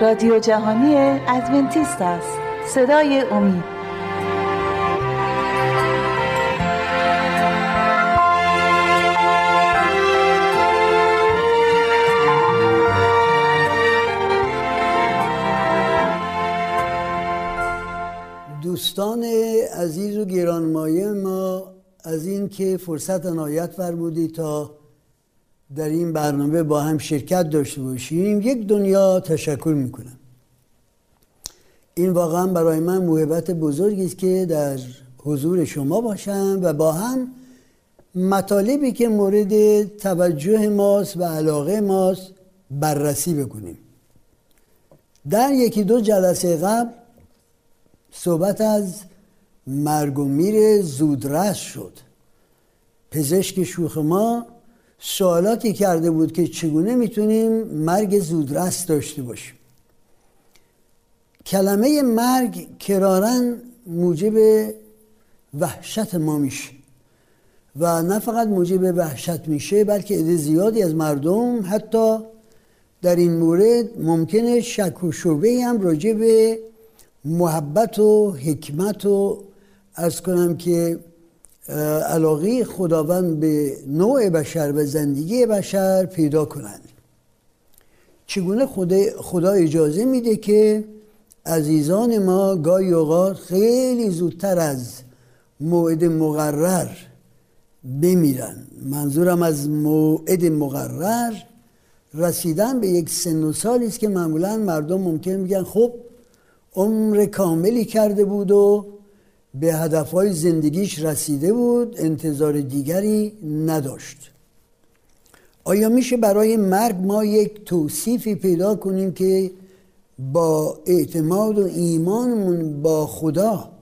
رادیو جهانی ادونتیست است. صدای امید. دوستان عزیز و گرانمایه ما از این که فرصت عنایت فرمودید تا در این برنامه با هم شرکت داشته باشیم یک دنیا تشکر می‌کنم. این واقعا برای من محبت بزرگی است که در حضور شما باشم و با هم مطالبی که مورد توجه ماست و علاقه ماست بررسی بکنیم. در یکی دو جلسه قبل صحبت از مرگ و میر زودرس شد. پزشک شوخ ما سوالاتی کرده بود که چگونه می‌تونیم مرگ زودرس داشته باشیم. کلمه مرگ کرارن موجب وحشت ما میشه. و نه فقط موجب وحشت میشه بلکه عده زیادی از مردم حتی در این مورد ممکنه شک و شبه هم راجع به محبت و حکمت و ارز کنم که علاقه خداوند به نوع بشر و زندگی بشر پیدا کنند. چگونه خدا, خدا اجازه میده که عزیزان ما گاهی اوقات خیلی زودتر از موعد مقرر بمیرن؟ منظورم از موعد مقرر رسیدن به یک سن و سالی است که معمولا مردم ممکن میگن خب عمر کاملی کرده بود و به هدفهای زندگیش رسیده بود انتظار دیگری نداشت. آیا میشه برای مرگ ما یک توصیفی پیدا کنیم که با اعتماد و ایمانمون با خدا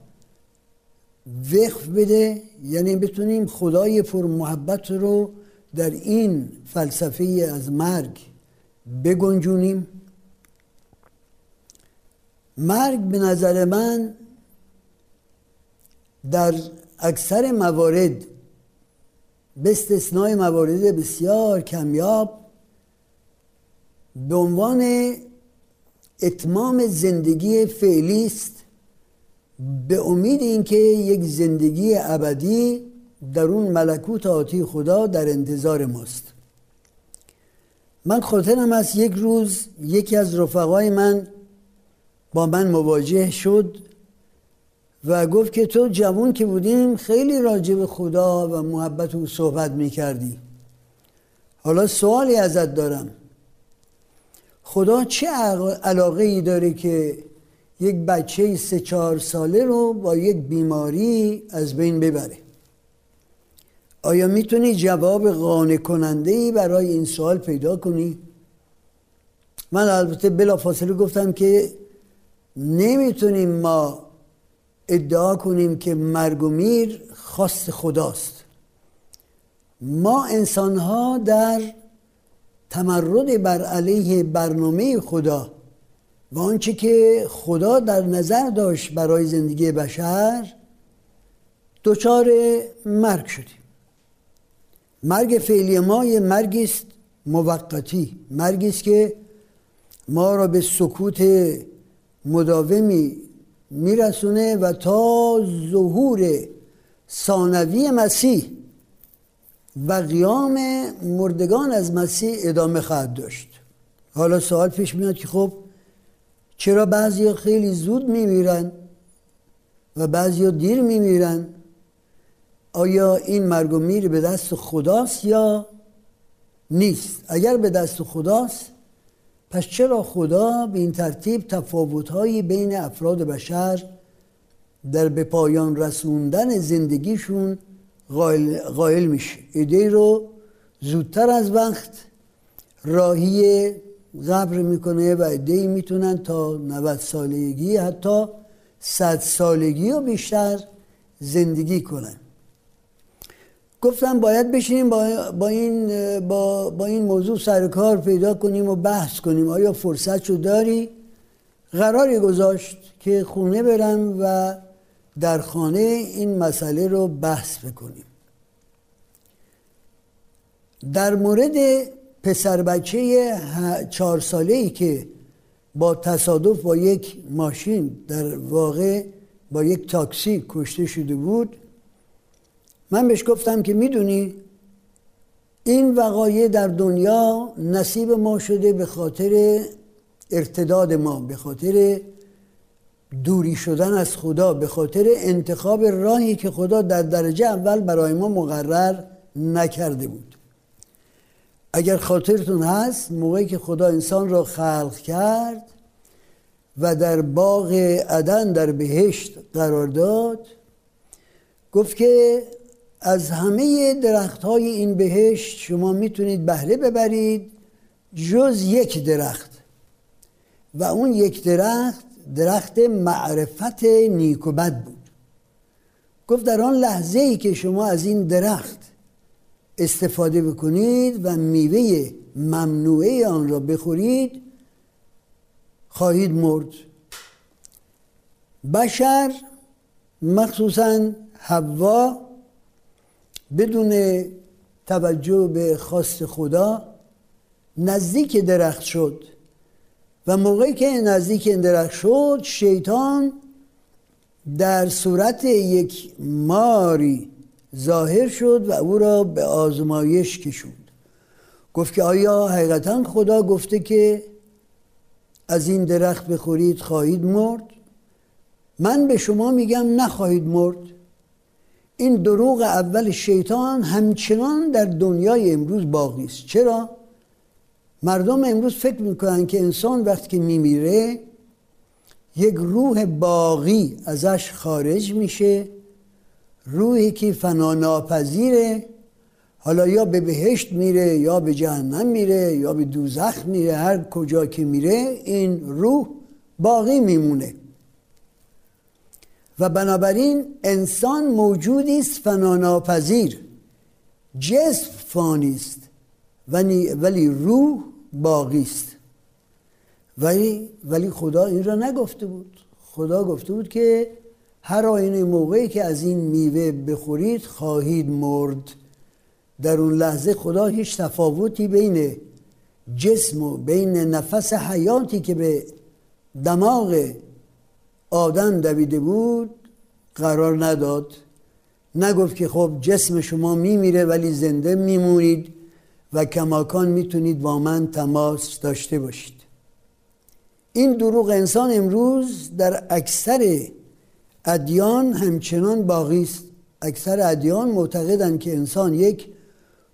وقف بده؟ یعنی بتونیم خدای پر محبت رو در این فلسفه از مرگ بگنجونیم؟ مرگ به نظر من در اکثر موارد به استثنای موارد بسیار کمیاب به عنوان اتمام زندگی فعلی است. به امید اینکه یک زندگی ابدی در اون ملکوت آتی خدا در انتظار ماست. من خاطرم از یک روز یکی از رفقای من با من مواجه شد. و گفت که تو جوان که بودیم خیلی راجع به خدا و محبت او صحبت می‌کردی. حالا سوالی ازت دارم. خدا چه علاقه ای داره که یک بچه سه چهار ساله رو با یک بیماری از بین ببره؟ آیا می‌تونی جواب قانع کننده ای برای این سوال پیدا کنی؟ من البته بلا فاصله گفتم که نمی‌تونیم ما ادعا کنیم که مرگ و میر خواست خداست. ما انسان ها در تمرد بر علیه برنامه خدا و آنچه که خدا در نظر داشت برای زندگی بشر دچار مرگ شدیم. مرگ فعلی ما یه مرگی است موقتی مرگی است که ما را به سکوت مداومی میرسونه و تا ظهور ثانوی مسیح و قیام مردگان از مسیح ادامه خواهد داشت. حالا سوال پیش میاد که خب چرا بعضی خیلی زود میمیرن و بعضی دیر میمیرن؟ آیا این مرگ و میر به دست خداست یا نیست؟ اگر به دست خداست پس چرا خدا به این ترتیب تفاوتهایی بین افراد بشر در به پایان رسوندن زندگیشون قائل, میشه؟ ایده رو زودتر از وقت راهی قبر می‌کنه و ایده می‌تونن تا 90 سالگی حتی 100 سالگی و بیشتر زندگی کنن. گفتم باید بشینیم با, با, این با, با این موضوع سر کار پیدا کنیم و بحث کنیم. آیا فرصت شو داری؟ قراری گذاشت که خونه برم و در خانه این مسئله رو بحث بکنیم. در مورد پسر بچه چهار ساله ای که با تصادف با یک ماشین در واقع با یک تاکسی کشته شده بود من بهش گفتم که می‌دونی این وقایع در دنیا نصیب ما شده به خاطر ارتداد ما به خاطر دوری شدن از خدا به خاطر انتخاب راهی که خدا در درجه اول برای ما مقرر نکرده بود. اگر خاطرتون هست موقعی که خدا انسان را خلق کرد و در باغ عدن در بهشت قرار داد گفت که از همه درخت های این بهشت شما می‌تونید بهره ببرید جز یک درخت. و اون یک درخت درخت معرفت نیک و بد بود. گفت در آن لحظه ای که شما از این درخت استفاده بکنید و میوه ممنوعه آن را بخورید خواهید مرد. بشر مخصوصا حوا بدون توجه به خواست خدا نزدیک درخت شد و موقعی که نزدیک درخت شد شیطان در صورت یک ماری ظاهر شد و او را به آزمایش کشوند. گفت که آیا حقیقتا خدا گفته که از این درخت بخورید خواهید مرد؟ من به شما میگم نخواهید مرد. این دروغ اول شیطان همچنان در دنیای امروز باقی است. چرا؟ مردم امروز فکر می‌کنن که انسان وقتی که میمیره یک روح باقی ازش خارج میشه روحی که فنا ناپذیره حالا یا به بهشت میره یا به جهنم میره یا به دوزخ میره هر کجا که میره این روح باقی میمونه. و بنابراین انسان موجودی است فنا ناپذیر جسم فانی است ولی روح باقی است. ولی ولی خدا این را نگفته بود. خدا گفته بود که هر آینه موقعی که از این میوه بخورید خواهید مرد. در اون لحظه خدا هیچ تفاوتی بین جسم و بین نفس حیاتی که به دماغ آدم دویده بود قرار نداد. نگفت که خب جسم شما میمیره ولی زنده میمونید و کماکان می‌تونید با من تماس داشته باشید. این دروغ انسان امروز در اکثر ادیان همچنان باقی است. اکثر ادیان معتقدند که انسان یک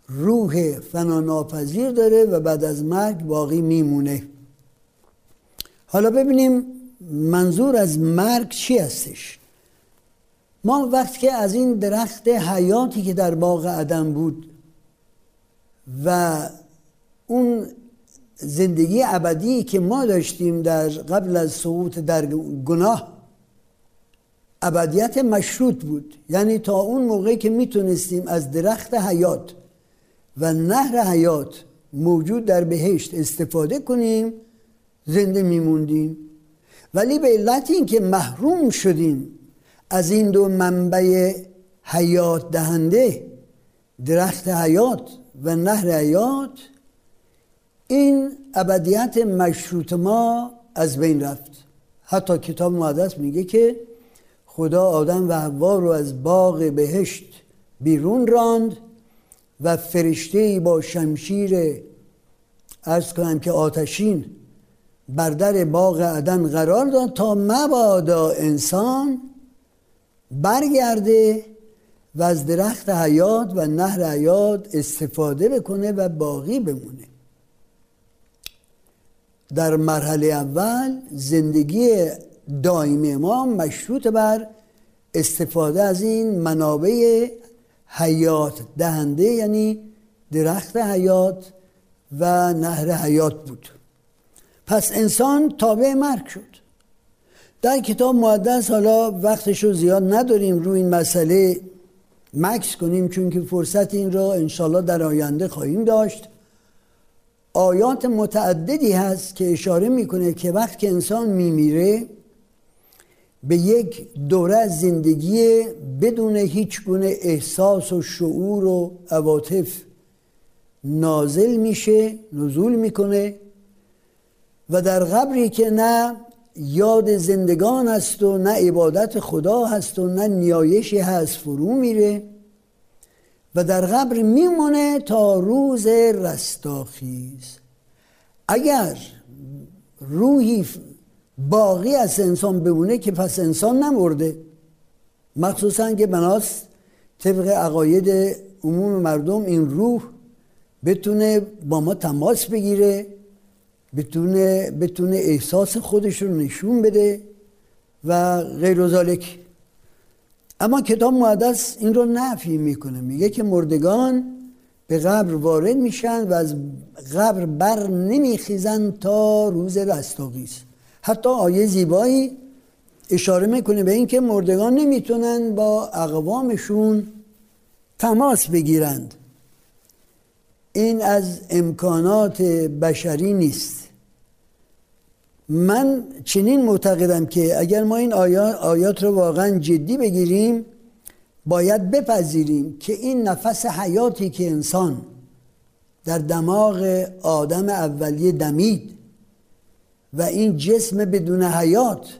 روح فناناپذیر داره و بعد از مرگ باقی میمونه. حالا ببینیم منظور از مرگ چی هستش؟ ما وقتی که از این درخت حیاتی که در باغ عدم بود و اون زندگی ابدی که ما داشتیم در قبل از سقوط در گناه ابدیت مشروط بود. یعنی تا اون موقعی که می‌تونستیم از درخت حیات و نهر حیات موجود در بهشت استفاده کنیم زنده میموندیم. ولی به علت اینکه محروم شدیم از این دو منبع حیات دهنده درخت حیات و نهر حیات این ابدیت مشروط ما از بین رفت. حتی کتاب مقدس میگه که خدا آدم و حوا رو از باغ بهشت بیرون راند و فرشته با شمشیر ارز کنم که آتشین بر در باغ عدن قرار داد تا مبادا انسان برگرده و از درخت حیات و نهر حیات استفاده بکنه و باقی بمونه. در مرحله اول زندگی دائمی ما مشروط بر استفاده از این منابع حیات دهنده یعنی درخت حیات و نهر حیات بود. پس انسان تابع مرگ شد. در کتاب مقدس حالا وقتش رو زیاد نداریم روی این مسئله مکس کنیم چون که فرصت این را انشالله در آینده خواهیم داشت. آیات متعددی هست که اشاره می‌کنه که وقت که انسان میمیره به یک دوره زندگی بدون هیچ گونه احساس و شعور و عواطف نازل میشه نزول می‌کنه. و در قبری که نه یاد زندگان هست و نه عبادت خدا هست و نه نیایشی هست فرو میره و در قبر میمونه تا روز رستاخیز. اگر روحی باقی از انسان بمونه که پس انسان نمرده مخصوصا که بناست طبق عقاید عموم مردم این روح بتونه با ما تماس بگیره بتونه, بتونه احساس خودش رو نشون بده و غیر ذالک اما کتاب مقدس این رو نفی می‌کنه میگه که مردگان به قبر وارد میشن و از قبر بر نمیخیزن تا روز رستاقیز حتی آیه زیبایی اشاره می‌کنه به اینکه مردگان نمی‌تونن با اقوامشون تماس بگیرند. این از امکانات بشری نیست. من چنین معتقدم که اگر ما این آیات رو واقعا جدی بگیریم باید بپذیریم که این نفس حیاتی که انسان در دماغ آدم اولیه دمید و این جسم بدون حیات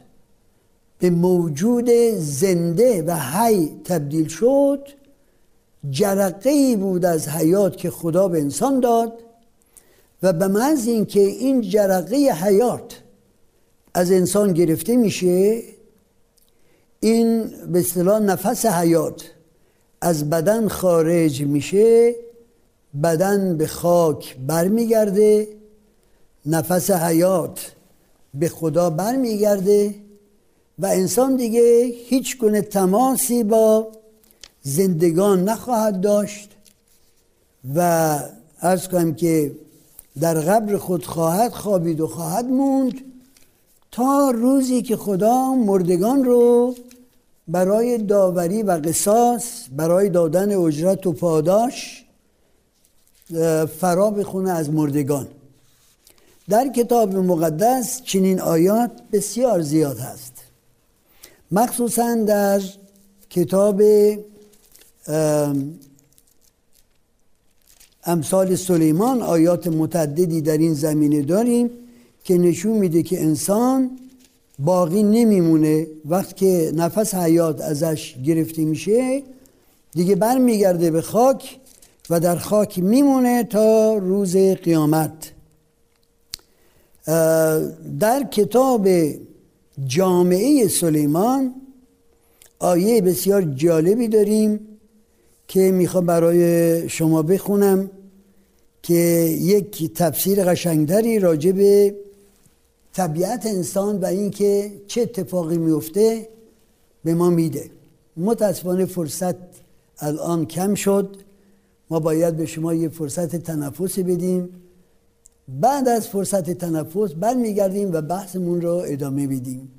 به موجود زنده و حی تبدیل شد جرقه ای بود از حیات که خدا به انسان داد و به محض اینکه این جرقه حیات از انسان گرفته میشه این به اصطلاح نفس حیات از بدن خارج میشه بدن به خاک برمیگرده نفس حیات به خدا برمیگرده و انسان دیگه هیچ گونه تماسی با زندگان نخواهد داشت و ارز کنم که در قبر خود خواهد خوابید و خواهد موند تا روزی که خدا مردگان رو برای داوری و قصاص برای دادن اجرت و پاداش فرا بخونه از مردگان. در کتاب مقدس چنین آیات بسیار زیاد هست. مخصوصا در کتاب امثال سلیمان آیات متعددی در این زمینه داریم که نشون میده که انسان باقی نمیمونه. وقتی که نفس حیات ازش گرفته میشه دیگه بر میگرده به خاک و در خاک میمونه تا روز قیامت. در کتاب جامعه سلیمان آیه بسیار جالبی داریم که می‌خوام برای شما بخونم که یک تفسیر قشنگتری راجع به طبیعت انسان و اینکه چه اتفاقی میفته به ما میده. متاسفانه فرصت الان کم شد. ما باید به شما یه فرصت تنفسی بدیم. بعد از فرصت تنفس برمیگردیم و بحثمون رو ادامه بدیم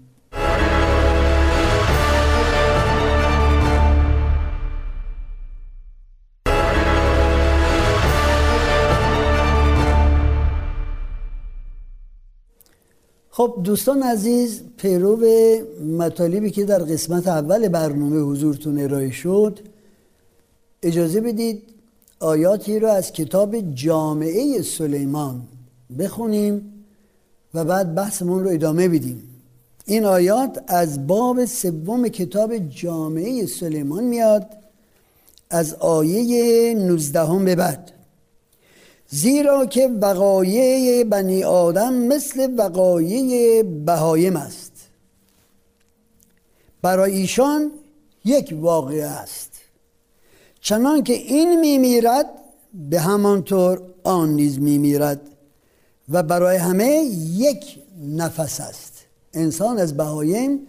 خب دوستان عزیز پیرو مطالبی که در قسمت اول برنامه حضورتون ارائه شد اجازه بدید آیاتی رو از کتاب جامعه سلیمان بخونیم و بعد بحثمون رو ادامه بدیم. این آیات از باب سوم کتاب جامعه سلیمان میاد از آیه 19 به بعد. زیرا که وقایع بنی آدم مثل وقایع بهایم است. برای ایشان یک واقعه است. چنان که این میمیرد به همانطور آن نیز میمیرد و برای همه یک نفس است. انسان از بهایم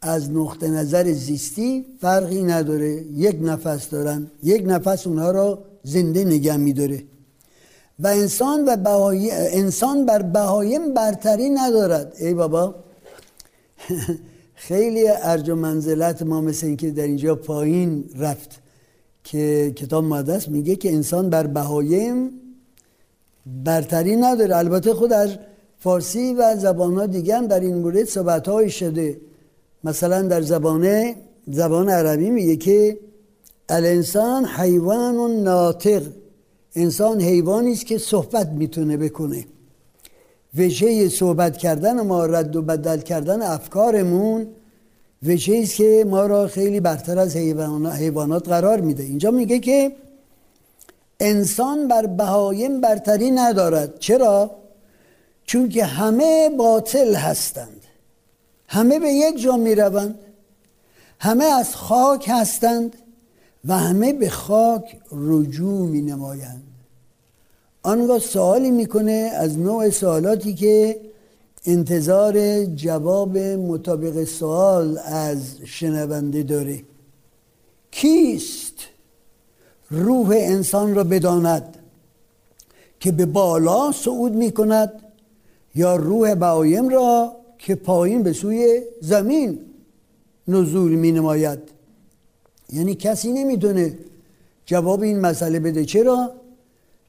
از نقطه نظر زیستی فرقی نداره. یک نفس دارن. یک نفس اونها را زنده نگه میداره. و انسان و بهایی انسان بر بهایم برتری ندارد. ای بابا. خیلی ارج و منزلت ما مثل اینکه در اینجا پایین رفت که کتاب مقدس میگه که انسان بر بهایم برتری نداره. البته خود در فارسی و زبان ها دیگه هم در این مورد صحبت های شده. مثلا در زبان زبان عربی میگه که الانسان حیوان ناطق. انسان حیوانی است که صحبت می‌تونه بکنه. وجه صحبت کردن ما رد و بدل کردن افکارمون وجه است که ما را خیلی برتر از حیوانات قرار میده. اینجا میگه که انسان بر بهایم برتری ندارد. چرا؟ چون که همه باطل هستند. همه به یک جا می‌روند. همه از خاک هستند. و همه به خاک رجوع می نمایند آنگاه سوالی می‌کنه از نوع سوالاتی که انتظار جواب مطابق سوال از شنونده داره. کیست روح انسان را بداند که به بالا صعود می کند یا روح بایم را که پایین به سوی زمین نزول می نماید یعنی کسی نمی‌دونه جواب این مسئله بده. چرا؟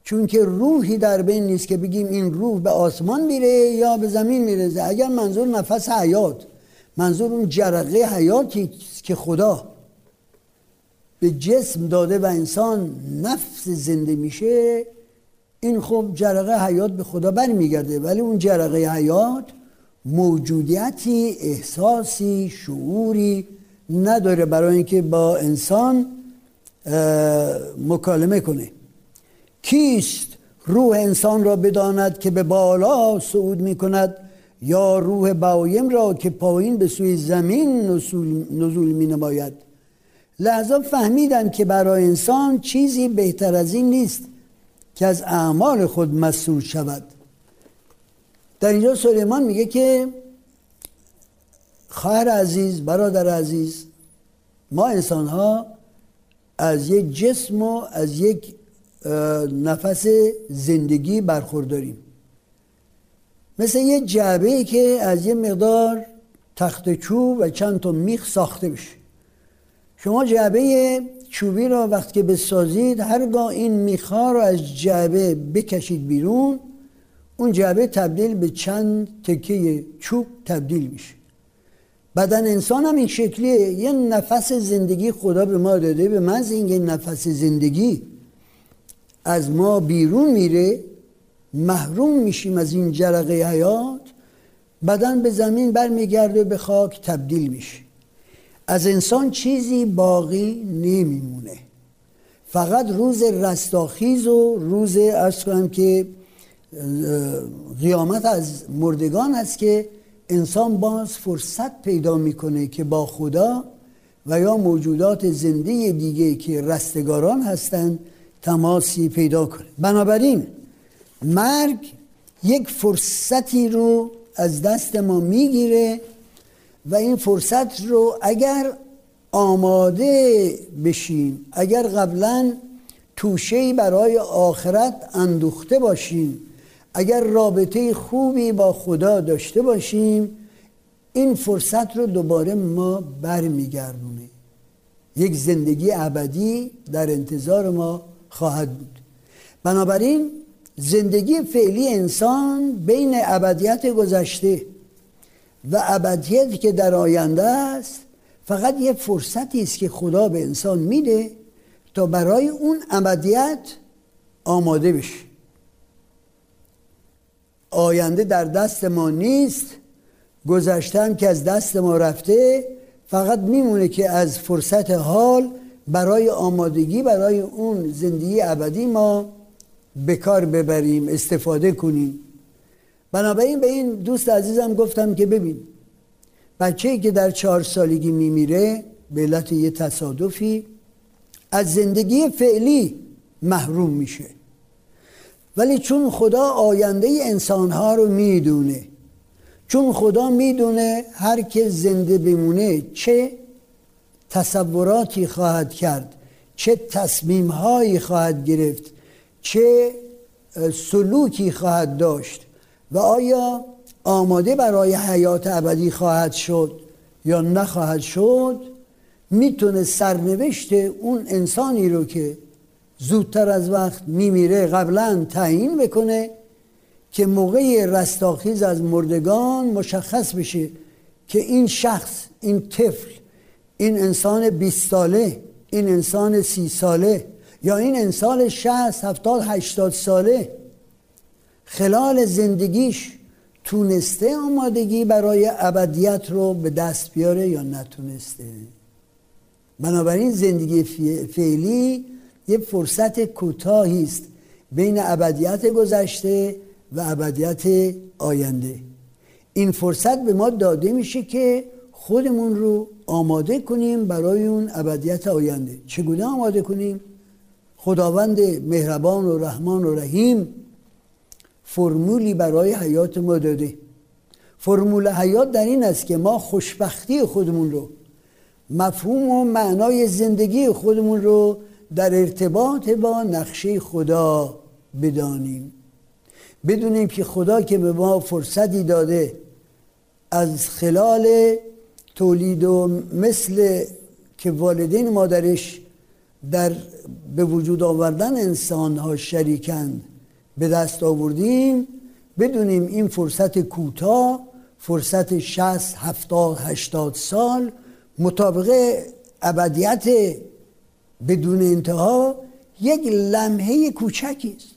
چون که روحی در بین نیست که بگیم این روح به آسمان میره یا به زمین میرزه اگر منظور نفس حیات منظور اون جرقه حیاتی که خدا به جسم داده و انسان نفس زنده میشه این خب جرقه حیات به خدا برمیگرده. ولی اون جرقه حیات موجودیتی احساسی شعوری نداره برای اینکه با انسان مکالمه کنه. کیست روح انسان را بداند که به بالا صعود می کند یا روح بایم را که پایین به سوی زمین نزول می نماید لحظا فهمیدن که برای انسان چیزی بهتر از این نیست که از اعمال خود مسئول شود. در اینجا سلیمان میگه که خواهر عزیز برادر عزیز ما انسان ها از یک جسم و از یک نفس زندگی برخورداریم. مثل یه جعبه که از یه مقدار تخت چوب و چند تا میخ ساخته بشه. شما جعبه چوبی را وقتی که بسازید هرگاه این میخا رو از جعبه بکشید بیرون اون جعبه تبدیل به چند تکه چوب تبدیل میشه. بدن انسان هم این شکلیه. یه نفس زندگی خدا به ما داده به من این نفس زندگی از ما بیرون میره محروم میشیم از این جرقه حیات بدن به زمین برمیگرده به خاک تبدیل میشه. از انسان چیزی باقی نمیمونه. فقط روز رستاخیز و روز ارز کنم که قیامت از مردگان است که انسان باز فرصت پیدا می‌کنه که با خدا و یا موجودات زنده دیگه که رستگاران هستند تماسی پیدا کنه. بنابراین مرگ یک فرصتی رو از دست ما می‌گیره و این فرصت رو اگر آماده بشیم اگر قبلا توشه برای آخرت اندوخته باشیم اگر رابطه خوبی با خدا داشته باشیم این فرصت رو دوباره ما برمیگردونه. یک زندگی ابدی در انتظار ما خواهد بود. بنابراین زندگی فعلی انسان بین ابدیت گذشته و ابدیتی که در آینده است فقط یه فرصتی است که خدا به انسان میده تا برای اون ابدیت آماده بشه. آینده در دست ما نیست. گذشتن که از دست ما رفته فقط میمونه که از فرصت حال برای آمادگی برای اون زندگی ابدی ما به کار ببریم استفاده کنیم. بنابراین به این دوست عزیزم گفتم که ببین بچه که در چهار سالگی میمیره به علت یه تصادفی از زندگی فعلی محروم میشه. ولی چون خدا آینده انسانها رو می‌دونه چون خدا می‌دونه هر که زنده بمونه چه تصوراتی خواهد کرد چه تصمیمهایی خواهد گرفت چه سلوکی خواهد داشت و آیا آماده برای حیات ابدی خواهد شد یا نخواهد شد می‌تونه سرنوشت اون انسانی رو که زودتر از وقت میمیره قبلا تعیین بکنه که موقع رستاخیز از مردگان مشخص بشه که این شخص این طفل این انسان 20 ساله این انسان سی ساله یا این انسان 60 70 80 ساله خلال زندگیش تونسته آمادگی برای ابدیت رو به دست بیاره یا نتونسته؟ بنابراین زندگی فعلی یه فرصت کوتاهی است بین ابدیت گذشته و ابدیت آینده. این فرصت به ما داده میشه که خودمون رو آماده کنیم برای اون ابدیت آینده. چگونه آماده کنیم؟ خداوند مهربان و رحمان و رحیم فرمولی برای حیات ما داده. فرمول حیات در این است که ما خوشبختی خودمون رو مفهوم و معنای زندگی خودمون رو در ارتباط با نقشه خدا بدانیم. بدونیم که خدا که به ما فرصتی داده از خلال تولید و مثل که والدین مادرش در به وجود آوردن انسان ها شریکند به دست آوردیم بدونیم این فرصت کوتاه فرصت 60 70 80 سال مطابق ابدیت بدون انتها یک لمحه کوچکی است.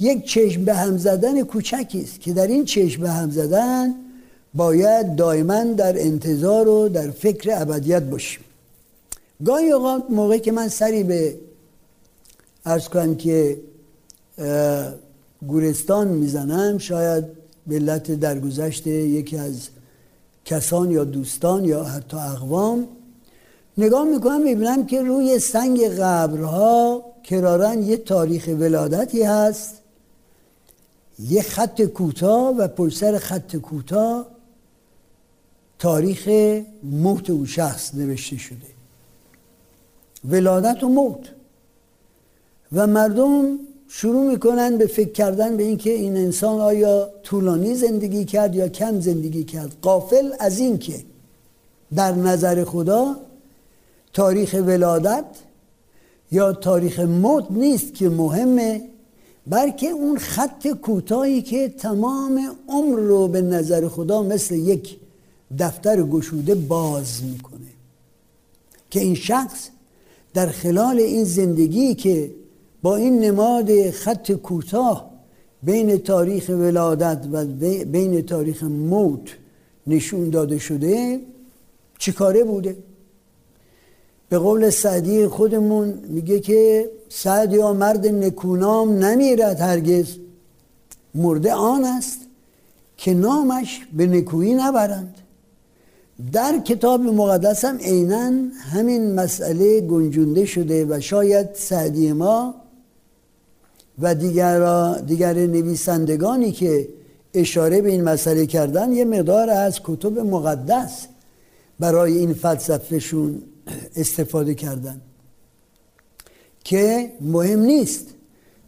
یک چشم به هم زدن کوچکی است که در این چشم به هم زدن باید دائما در انتظار و در فکر ابدیت باشیم. گاهی اوقات موقعی که من سری به ارز کنم که گورستان می‌زنم شاید به علت درگذشت یکی از کسان یا دوستان یا حتی اقوام نگاه می‌کنم می‌بینم که روی سنگ قبرها کرارن یه تاریخ ولادتی هست. یه خط کوتاه و پشت خط کوتاه تاریخ موت او شخص نوشته شده. ولادت و موت. و مردم شروع می‌کنن به فکر کردن به اینکه این انسان آیا طولانی زندگی کرد یا کم زندگی کرد. قافل از اینکه در نظر خدا تاریخ ولادت یا تاریخ موت نیست که مهمه بلکه اون خط کوتاهی که تمام عمر رو به نظر خدا مثل یک دفتر گشوده باز می‌کنه. که این شخص در خلال این زندگی که با این نماد خط کوتاه بین تاریخ ولادت و بین تاریخ موت نشون داده شده چیکاره بوده؟ به قول سعدی خودمون میگه که سعد یا مرد نکونام نمیرد هرگز. مرده آن است که نامش به نکویی نبرند. در کتاب مقدس هم عینا همین مسئله گنجونده شده و شاید سعدی ما و دیگر, دیگر نویسندگانی که اشاره به این مسئله کردن یه مقدار از کتب مقدس برای این فلسفهشون استفاده کردن. که مهم نیست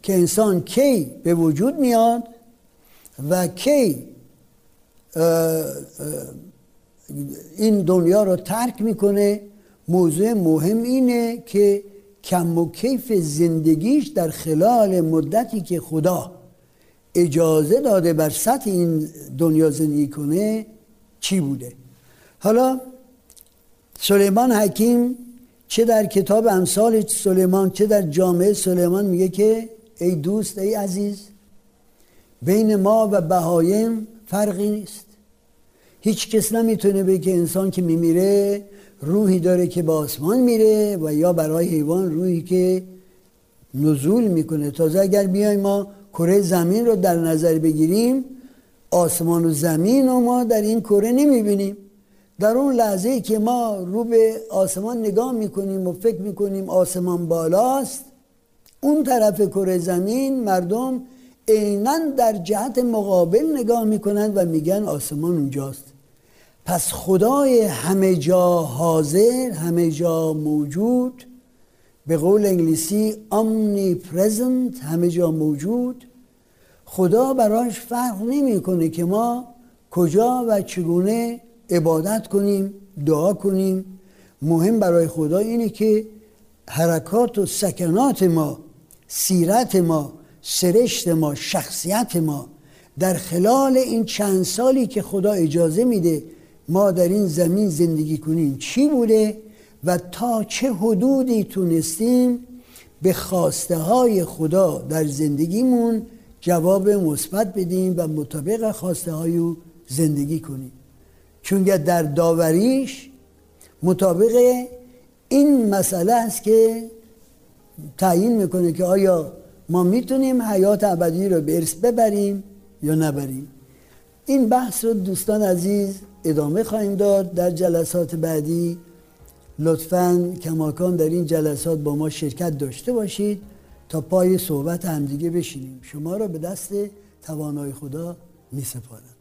که انسان کی به وجود میاد و کی این دنیا رو ترک می‌کنه. موضوع مهم اینه که کم و کیف زندگیش در خلال مدتی که خدا اجازه داده بر سطح این دنیا زندگی کنه چی بوده؟ حالا سلیمان حکیم چه در کتاب امثال سلیمان چه در جامعه سلیمان میگه که ای دوست ای عزیز بین ما و بهایم فرقی نیست. هیچ کس نمی‌تونه بگه انسان که میمیره روحی داره که به آسمان میره و یا برای حیوان روحی که نزول می‌کنه. تازه اگر بیایم ما کره زمین رو در نظر بگیریم آسمان و زمین و ما در این کره نمی‌بینیم. در اون لحظه که ما رو به آسمان نگاه می‌کنیم و فکر می‌کنیم آسمان بالاست اون طرف کره زمین مردم عینا در جهت مقابل نگاه می‌کنند و میگن آسمان اونجاست. پس خدای همه جا حاضر همه جا موجود. به قول انگلیسی omnipresent همه جا موجود. خدا براش فرق نمی‌کنه که ما کجا و چگونه عبادت کنیم دعا کنیم. مهم برای خدا اینه که حرکات و سکنات ما سیرت ما سرشت ما شخصیت ما در خلال این چند سالی که خدا اجازه میده ما در این زمین زندگی کنیم چی بوده و تا چه حدودی تونستیم به خواسته های خدا در زندگیمون جواب مثبت بدیم و مطابق خواسته های او زندگی کنیم. چون در داوریش مطابق این مسئله است که تعیین می‌کنه که آیا ما می‌تونیم حیات ابدی رو به ارث ببریم یا نبریم. این بحث رو دوستان عزیز ادامه خواهیم داد. در جلسات بعدی لطفا کماکان در این جلسات با ما شرکت داشته باشید تا پای صحبت همدیگه بشینیم. شما را به دست توانای خدا می سپارم